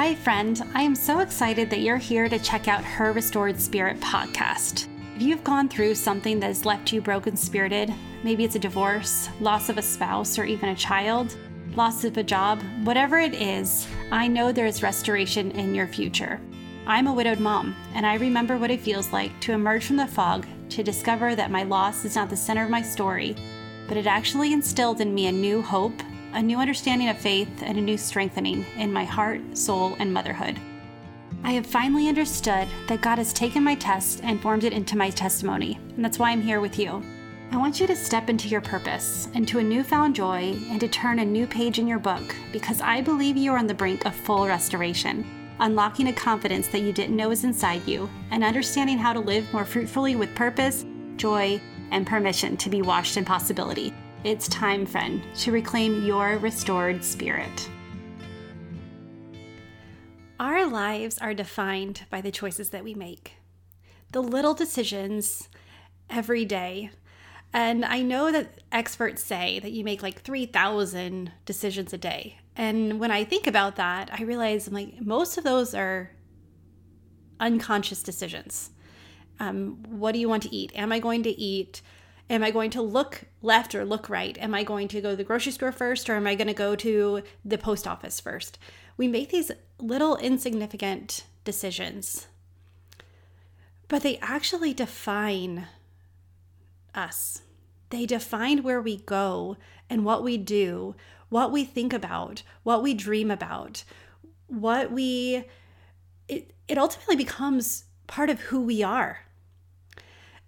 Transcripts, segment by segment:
Hi, friend. I am so excited that you're here to check out Her Restored Spirit podcast. If you've gone through something that has left you broken spirited, maybe it's a divorce, loss of a spouse, or even a child, loss of a job, whatever it is, I know there is restoration in your future. I'm a widowed mom, and I remember what it feels like to emerge from the fog to discover that my loss is not the center of my story, but it actually instilled in me a new hope a new understanding of faith, and a new strengthening in my heart, soul, and motherhood. I have finally understood that God has taken my test and formed it into my testimony, and that's why I'm here with you. I want you to step into your purpose, into a newfound joy, and to turn a new page in your book because I believe you are on the brink of full restoration, unlocking a confidence that you didn't know was inside you, and understanding how to live more fruitfully with purpose, joy, and permission to be washed in possibility. It's time, friend, to reclaim your restored spirit. Our lives are defined by the choices that we make, the little decisions every day. And I know that experts say that you make like 3,000 decisions a day. And when I think about that, I realize I'm like, most of those are unconscious decisions. Um, what do you want to eat? Am I going to eat Am I going to look left or look right? Am I going to go to the grocery store first or am I going to go to the post office first? We make these little insignificant decisions, but they actually define us. They define where we go and what we do, what we think about, what we dream about, what we. It, it ultimately becomes part of who we are.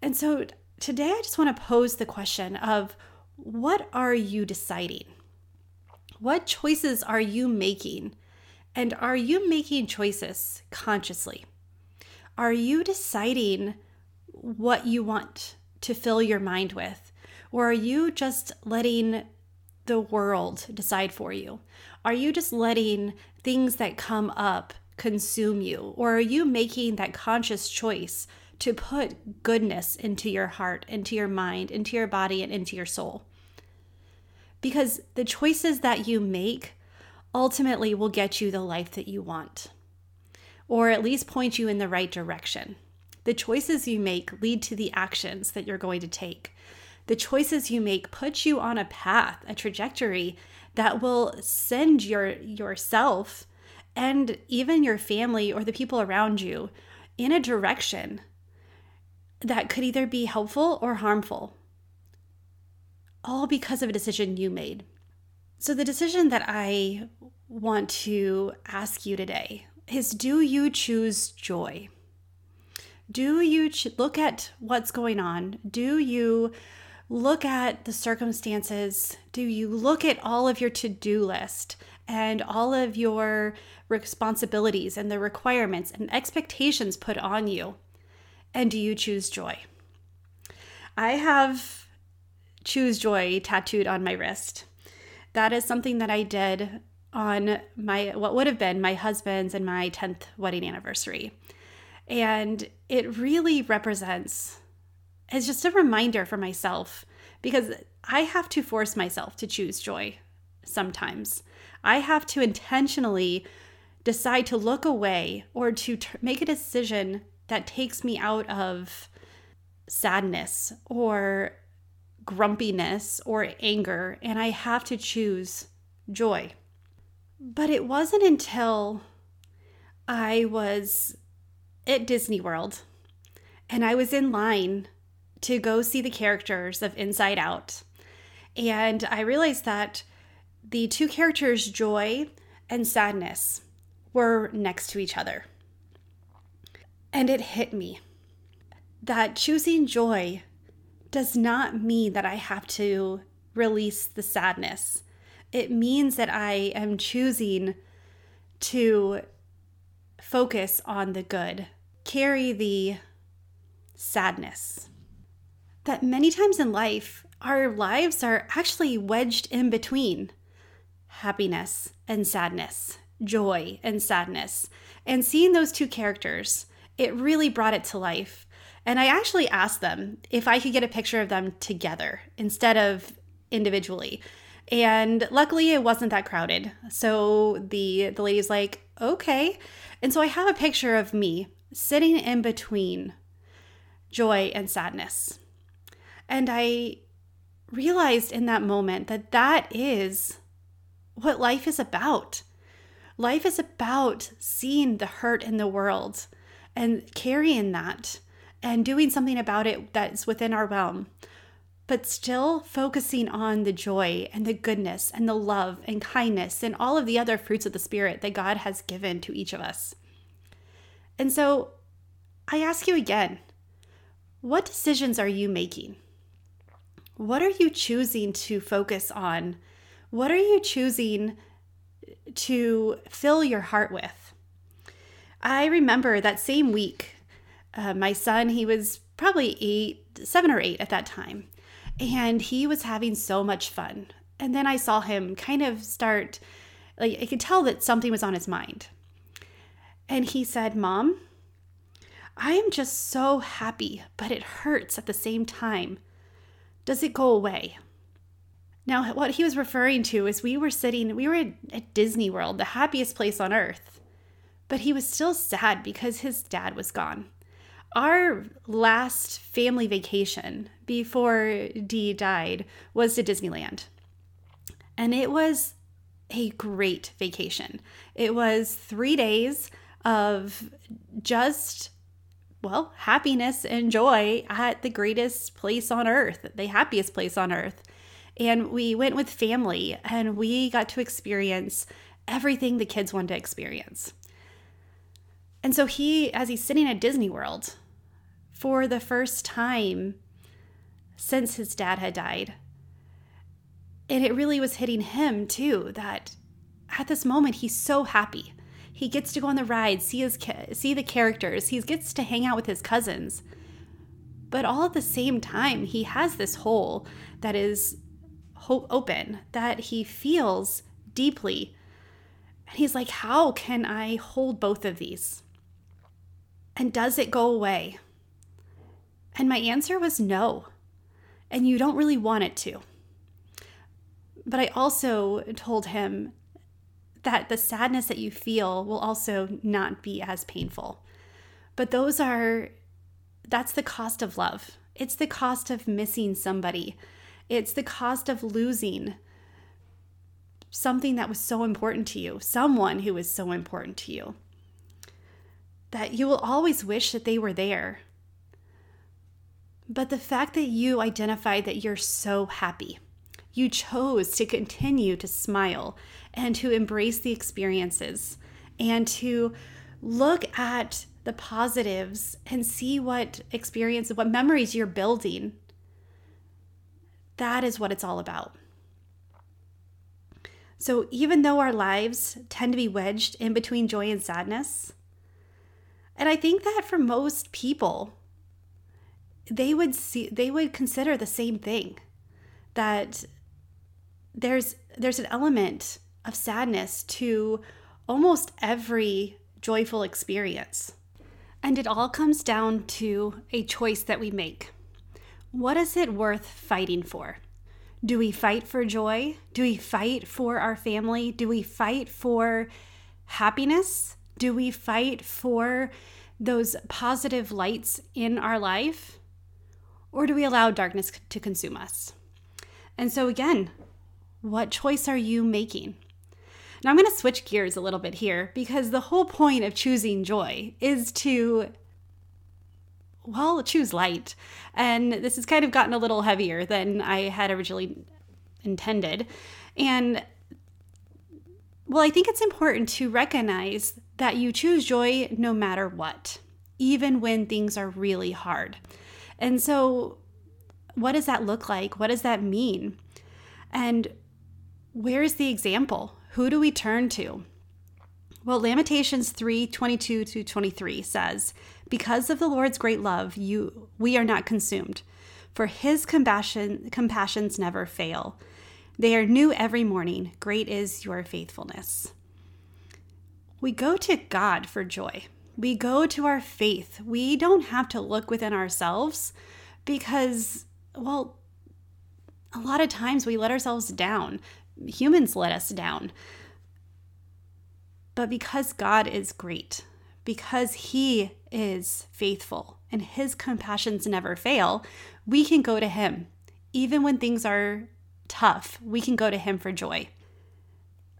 And so today I just want to pose the question of what are you deciding? What choices are you making? And are you making choices consciously? Are you deciding what you want to fill your mind with? Or are you just letting the world decide for you? Are you just letting things that come up consume you? Or are you making that conscious choice to put goodness into your heart, into your mind, into your body, and into your soul. Because the choices that you make ultimately will get you the life that you want, or at least point you in the right direction. The choices you make lead to the actions that you're going to take. The choices you make put you on a path, a trajectory that will send your yourself and even your family or the people around you in a direction that could either be helpful or harmful, all because of a decision you made. So, the decision that I want to ask you today is do you choose joy? Do you ch- look at what's going on? Do you look at the circumstances? Do you look at all of your to do list and all of your responsibilities and the requirements and expectations put on you? And do you choose joy? I have choose joy tattooed on my wrist. That is something that I did on my what would have been my husband's and my 10th wedding anniversary. And it really represents it's just a reminder for myself because I have to force myself to choose joy sometimes. I have to intentionally decide to look away or to t- make a decision that takes me out of sadness or grumpiness or anger, and I have to choose joy. But it wasn't until I was at Disney World and I was in line to go see the characters of Inside Out. And I realized that the two characters, joy and sadness, were next to each other. And it hit me that choosing joy does not mean that I have to release the sadness. It means that I am choosing to focus on the good, carry the sadness. That many times in life, our lives are actually wedged in between happiness and sadness, joy and sadness. And seeing those two characters it really brought it to life. And I actually asked them if I could get a picture of them together instead of individually. And luckily it wasn't that crowded. So the the lady's like, "Okay." And so I have a picture of me sitting in between joy and sadness. And I realized in that moment that that is what life is about. Life is about seeing the hurt in the world and carrying that and doing something about it that's within our realm, but still focusing on the joy and the goodness and the love and kindness and all of the other fruits of the Spirit that God has given to each of us. And so I ask you again what decisions are you making? What are you choosing to focus on? What are you choosing to fill your heart with? I remember that same week, uh, my son, he was probably eight, seven or eight at that time, and he was having so much fun. And then I saw him kind of start, like, I could tell that something was on his mind. And he said, Mom, I am just so happy, but it hurts at the same time. Does it go away? Now, what he was referring to is we were sitting, we were at Disney World, the happiest place on earth, but he was still sad because his dad was gone. Our last family vacation before Dee died was to Disneyland. And it was a great vacation. It was three days of just well, happiness and joy at the greatest place on earth, the happiest place on earth. And we went with family and we got to experience everything the kids wanted to experience. And so he, as he's sitting at Disney World for the first time since his dad had died, and it really was hitting him too that at this moment he's so happy he gets to go on the ride, see his see the characters. He gets to hang out with his cousins. But all at the same time, he has this hole that is open that he feels deeply. And he's like, "How can I hold both of these?" And does it go away? And my answer was no. And you don't really want it to. But I also told him that the sadness that you feel will also not be as painful. But those are, that's the cost of love. It's the cost of missing somebody. It's the cost of losing something that was so important to you, someone who was so important to you, that you will always wish that they were there. But the fact that you identified that you're so happy, you chose to continue to smile and to embrace the experiences and to look at the positives and see what experience, what memories you're building. That is what it's all about. So, even though our lives tend to be wedged in between joy and sadness, and I think that for most people, they would see they would consider the same thing that there's there's an element of sadness to almost every joyful experience. And it all comes down to a choice that we make. What is it worth fighting for? Do we fight for joy? Do we fight for our family? Do we fight for happiness? Do we fight for those positive lights in our life? Or do we allow darkness to consume us? And so, again, what choice are you making? Now, I'm going to switch gears a little bit here because the whole point of choosing joy is to, well, choose light. And this has kind of gotten a little heavier than I had originally intended. And, well, I think it's important to recognize that you choose joy no matter what, even when things are really hard. And so, what does that look like? What does that mean? And where is the example? Who do we turn to? Well, Lamentations 3 22 to 23 says, Because of the Lord's great love, you we are not consumed, for his compassion compassions never fail. They are new every morning. Great is your faithfulness. We go to God for joy. We go to our faith. We don't have to look within ourselves because, well, a lot of times we let ourselves down. Humans let us down. But because God is great, because He is faithful and His compassions never fail, we can go to Him. Even when things are tough, we can go to Him for joy.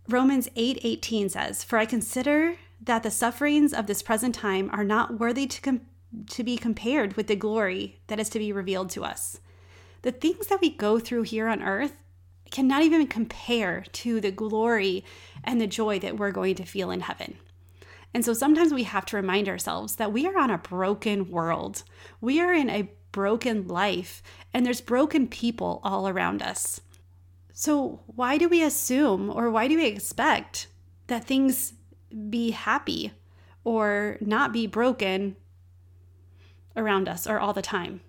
Romans 8 18 says, For I consider that the sufferings of this present time are not worthy to, com- to be compared with the glory that is to be revealed to us. The things that we go through here on earth cannot even compare to the glory and the joy that we're going to feel in heaven. And so sometimes we have to remind ourselves that we are on a broken world. We are in a broken life, and there's broken people all around us. So, why do we assume or why do we expect that things be happy or not be broken around us or all the time?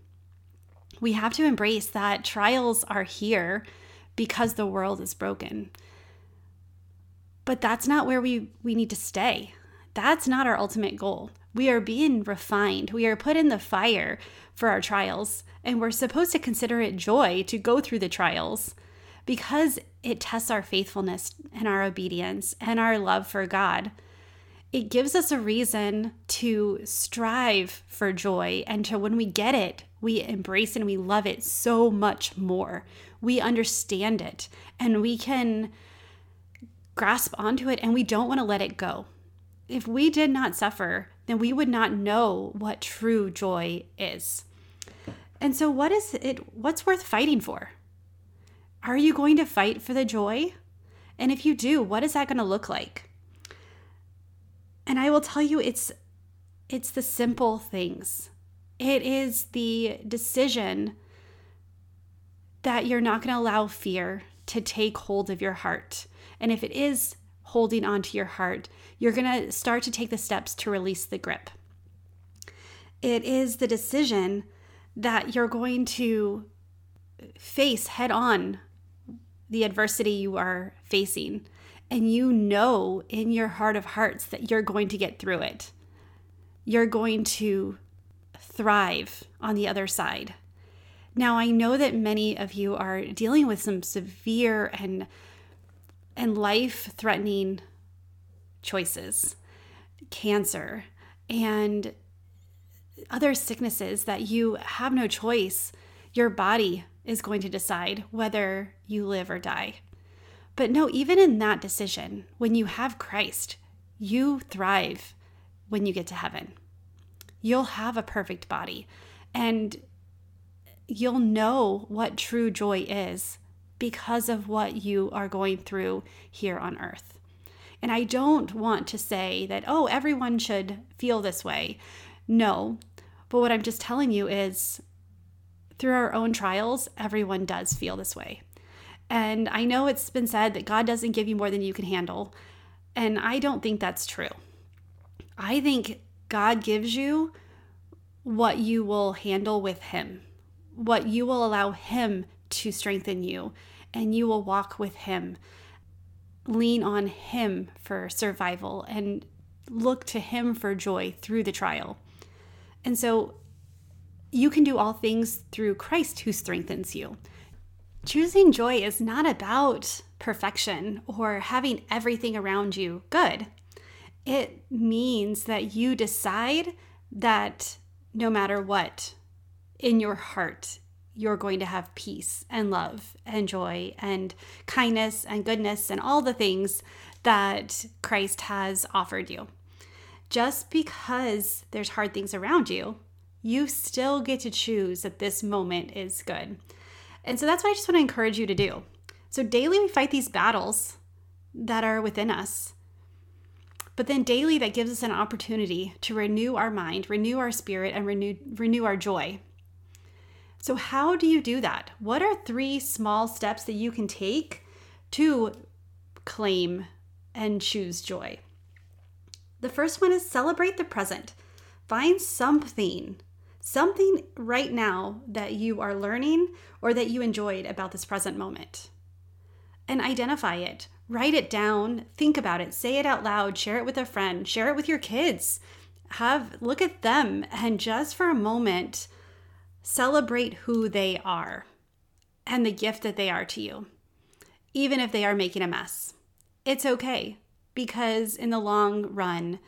We have to embrace that trials are here because the world is broken. But that's not where we, we need to stay. That's not our ultimate goal. We are being refined. We are put in the fire for our trials, and we're supposed to consider it joy to go through the trials because it tests our faithfulness and our obedience and our love for God. It gives us a reason to strive for joy and to when we get it, we embrace and we love it so much more. We understand it and we can grasp onto it and we don't want to let it go. If we did not suffer, then we would not know what true joy is. And so what is it what's worth fighting for? Are you going to fight for the joy? And if you do, what is that going to look like? And I will tell you it's it's the simple things. It is the decision that you're not going to allow fear to take hold of your heart. And if it is holding onto your heart, you're going to start to take the steps to release the grip. It is the decision that you're going to face head on the adversity you are facing. And you know in your heart of hearts that you're going to get through it. You're going to thrive on the other side. Now, I know that many of you are dealing with some severe and and life-threatening choices, cancer, and other sicknesses that you have no choice. Your body is going to decide whether you live or die. But no, even in that decision, when you have Christ, you thrive when you get to heaven. You'll have a perfect body and you'll know what true joy is because of what you are going through here on earth. And I don't want to say that, oh, everyone should feel this way. No. But what I'm just telling you is through our own trials, everyone does feel this way. And I know it's been said that God doesn't give you more than you can handle. And I don't think that's true. I think God gives you what you will handle with Him, what you will allow Him to strengthen you, and you will walk with Him. Lean on Him for survival and look to Him for joy through the trial. And so you can do all things through Christ who strengthens you. Choosing joy is not about perfection or having everything around you good. It means that you decide that no matter what, in your heart, you're going to have peace and love and joy and kindness and goodness and all the things that Christ has offered you. Just because there's hard things around you you still get to choose that this moment is good. And so that's what I just want to encourage you to do. So daily we fight these battles that are within us. But then daily that gives us an opportunity to renew our mind, renew our spirit and renew renew our joy. So how do you do that? What are three small steps that you can take to claim and choose joy? The first one is celebrate the present. Find something something right now that you are learning or that you enjoyed about this present moment. And identify it, write it down, think about it, say it out loud, share it with a friend, share it with your kids. Have look at them and just for a moment celebrate who they are. and the gift that they are to you, even if they are making a mess. It's okay because in the long run,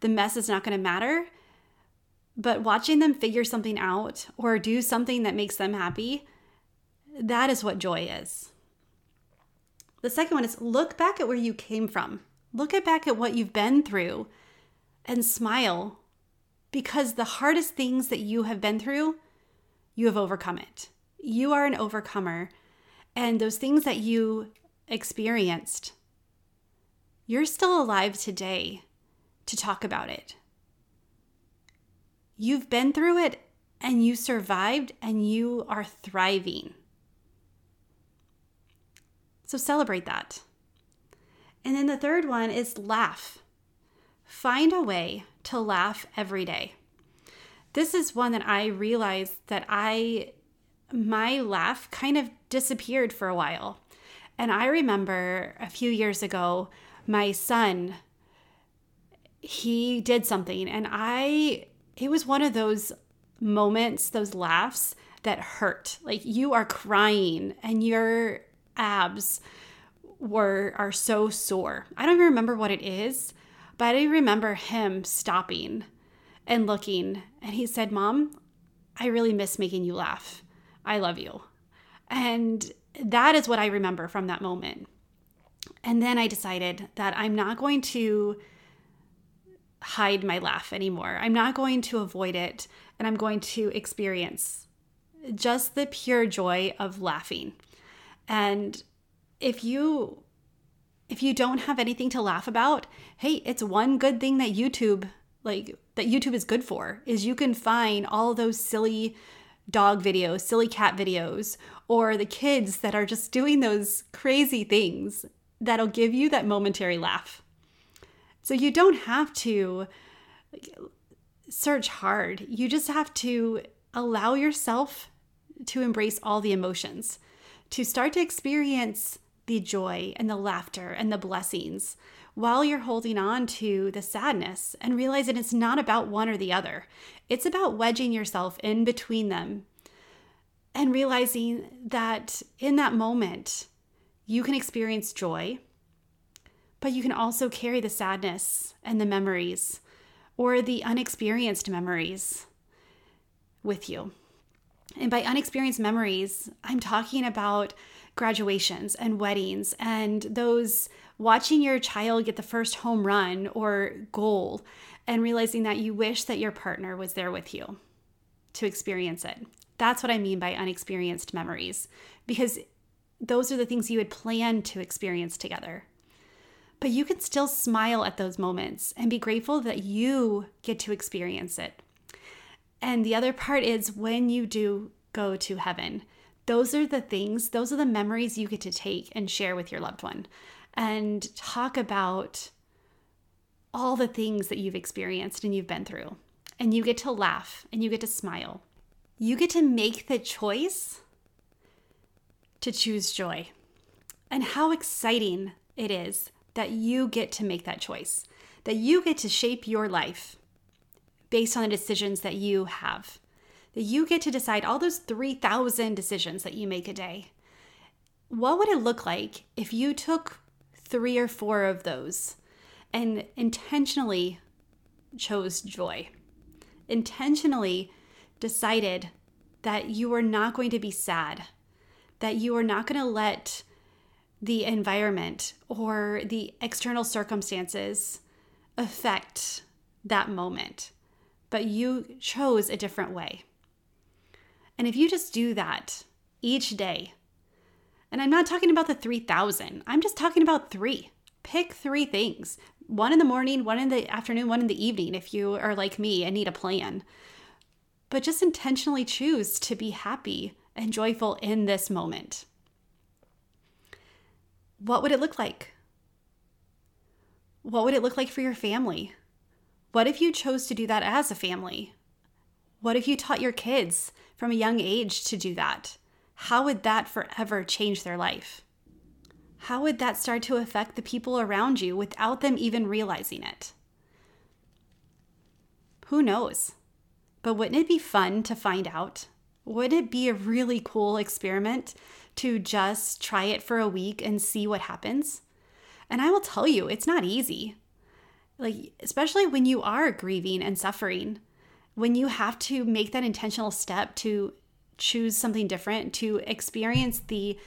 the mess is not going to matter. But watching them figure something out or do something that makes them happy, that is what joy is. The second one is look back at where you came from. Look at back at what you've been through and smile because the hardest things that you have been through, you have overcome it. You are an overcomer. And those things that you experienced, you're still alive today to talk about it. You've been through it and you survived and you are thriving. So celebrate that. And then the third one is laugh. Find a way to laugh every day. This is one that I realized that I, my laugh kind of disappeared for a while. And I remember a few years ago, my son, he did something, and I, it was one of those moments, those laughs that hurt. Like you are crying and your abs were are so sore. I don't even remember what it is, but I remember him stopping and looking and he said, "Mom, I really miss making you laugh. I love you." And that is what I remember from that moment. And then I decided that I'm not going to hide my laugh anymore. I'm not going to avoid it and I'm going to experience just the pure joy of laughing. And if you if you don't have anything to laugh about, hey, it's one good thing that YouTube like that YouTube is good for is you can find all those silly dog videos, silly cat videos, or the kids that are just doing those crazy things that'll give you that momentary laugh. So you don't have to search hard. You just have to allow yourself to embrace all the emotions, to start to experience the joy and the laughter and the blessings while you're holding on to the sadness and realize that it's not about one or the other. It's about wedging yourself in between them and realizing that in that moment, you can experience joy, but you can also carry the sadness and the memories or the unexperienced memories with you. And by unexperienced memories, I'm talking about graduations and weddings and those watching your child get the first home run or goal and realizing that you wish that your partner was there with you to experience it. That's what I mean by unexperienced memories because those are the things you had planned to experience together. But you can still smile at those moments and be grateful that you get to experience it. And the other part is when you do go to heaven, those are the things, those are the memories you get to take and share with your loved one and talk about all the things that you've experienced and you've been through. And you get to laugh and you get to smile. You get to make the choice to choose joy. And how exciting it is that you get to make that choice, that you get to shape your life based on the decisions that you have that you get to decide all those 3,000 decisions that you make a day. What would it look like if you took three or four of those and intentionally chose joy? Intentionally decided that you are not going to be sad, that you are not going to let the environment or the external circumstances affect that moment, but you chose a different way. And if you just do that each day, and I'm not talking about the 3,000, I'm just talking about three. Pick three things one in the morning, one in the afternoon, one in the evening, if you are like me and need a plan. But just intentionally choose to be happy and joyful in this moment. What would it look like? What would it look like for your family? What if you chose to do that as a family? What if you taught your kids from a young age to do that? How would that forever change their life? How would that start to affect the people around you without them even realizing it? Who knows? But wouldn't it be fun to find out Would it be a really cool experiment to just try it for a week and see what happens? And I will tell you, it's not easy. Like, especially when you are grieving and suffering, when you have to make that intentional step to choose something different, to experience the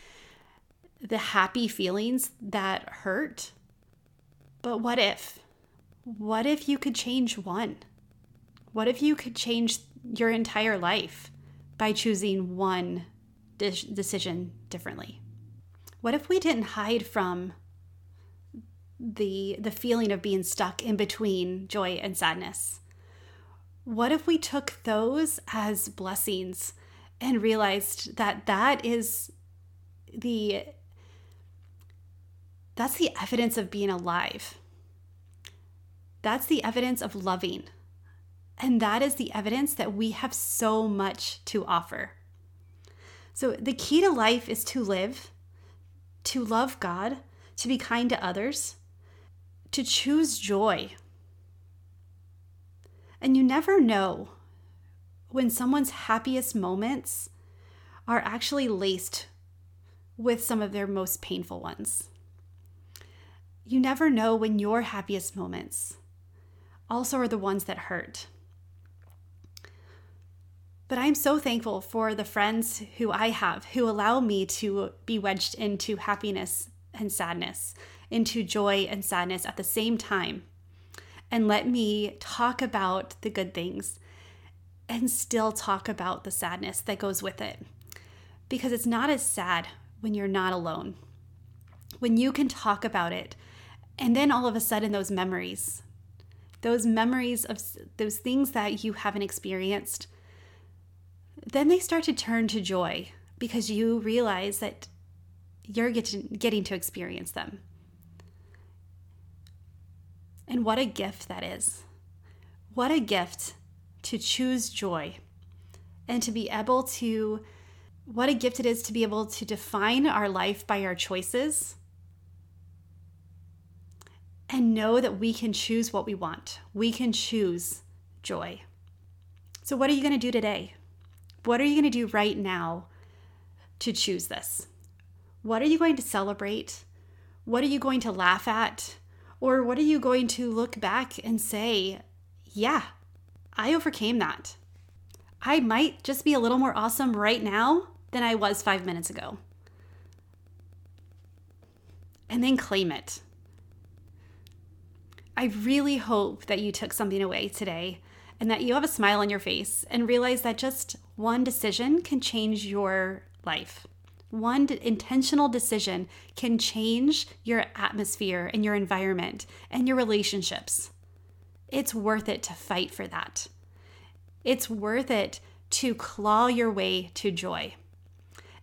the happy feelings that hurt. But what if? What if you could change one? What if you could change your entire life by choosing one de- decision differently? What if we didn't hide from the the feeling of being stuck in between joy and sadness? What if we took those as blessings and realized that that is the that's the evidence of being alive. That's the evidence of loving. And that is the evidence that we have so much to offer. So, the key to life is to live, to love God, to be kind to others, to choose joy. And you never know when someone's happiest moments are actually laced with some of their most painful ones. You never know when your happiest moments also are the ones that hurt. But I'm so thankful for the friends who I have who allow me to be wedged into happiness and sadness, into joy and sadness at the same time, and let me talk about the good things and still talk about the sadness that goes with it. Because it's not as sad when you're not alone. When you can talk about it and then all of a sudden, those memories, those memories of those things that you haven't experienced, then they start to turn to joy because you realize that you're getting, getting to experience them. And what a gift that is. What a gift to choose joy and to be able to, what a gift it is to be able to define our life by our choices and know that we can choose what we want. We can choose joy. So, what are you going to do today? What are you going to do right now to choose this? What are you going to celebrate? What are you going to laugh at? Or what are you going to look back and say, yeah, I overcame that? I might just be a little more awesome right now than I was five minutes ago. And then claim it. I really hope that you took something away today and that you have a smile on your face and realize that just one decision can change your life. One intentional decision can change your atmosphere and your environment and your relationships. It's worth it to fight for that. It's worth it to claw your way to joy.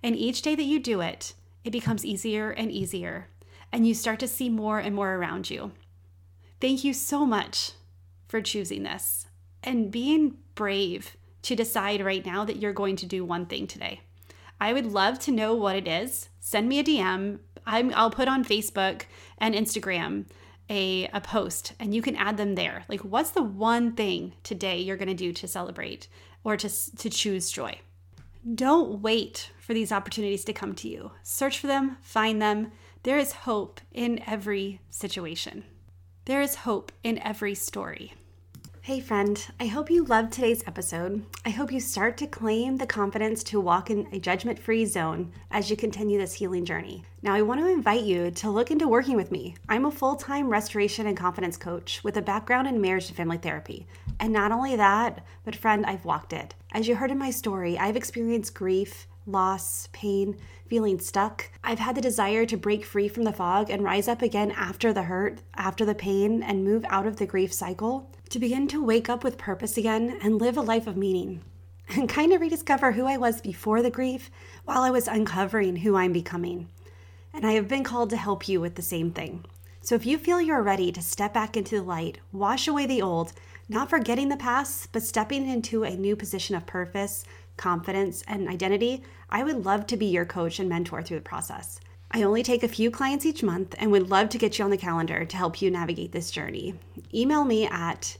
And each day that you do it, it becomes easier and easier, and you start to see more and more around you. Thank you so much for choosing this and being brave to decide right now that you're going to do one thing today. I would love to know what it is. Send me a DM. i will put on Facebook and Instagram a, a post and you can add them there. Like, what's the one thing today you're going to do to celebrate or to, to choose joy? Don't wait for these opportunities to come to you. Search for them, find them. There is hope in every situation. There is hope in every story. Hey, friend, I hope you loved today's episode. I hope you start to claim the confidence to walk in a judgment free zone as you continue this healing journey. Now, I want to invite you to look into working with me. I'm a full time restoration and confidence coach with a background in marriage and family therapy. And not only that, but friend, I've walked it. As you heard in my story, I've experienced grief, loss, pain, feeling stuck. I've had the desire to break free from the fog and rise up again after the hurt, after the pain, and move out of the grief cycle, to begin to wake up with purpose again and live a life of meaning. And kind of rediscover who I was before the grief while I was uncovering who I'm becoming. And I have been called to help you with the same thing. So if you feel you're ready to step back into the light, wash away the old, not forgetting the past, but stepping into a new position of purpose, confidence, and identity, I would love to be your coach and mentor through the process. I only take a few clients each month and would love to get you on the calendar to help you navigate this journey. Email me at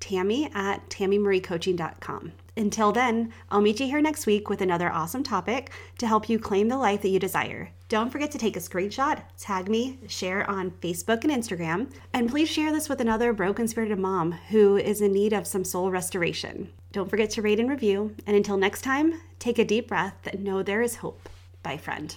tami at tamimariecoaching.com. Until then, I'll meet you here next week with another awesome topic to help you claim the life that you desire. Don't forget to take a screenshot, tag me, share on Facebook and Instagram, and please share this with another broken spirited mom who is in need of some soul restoration. Don't forget to rate and review, and until next time, take a deep breath and know there is hope. Bye, friend.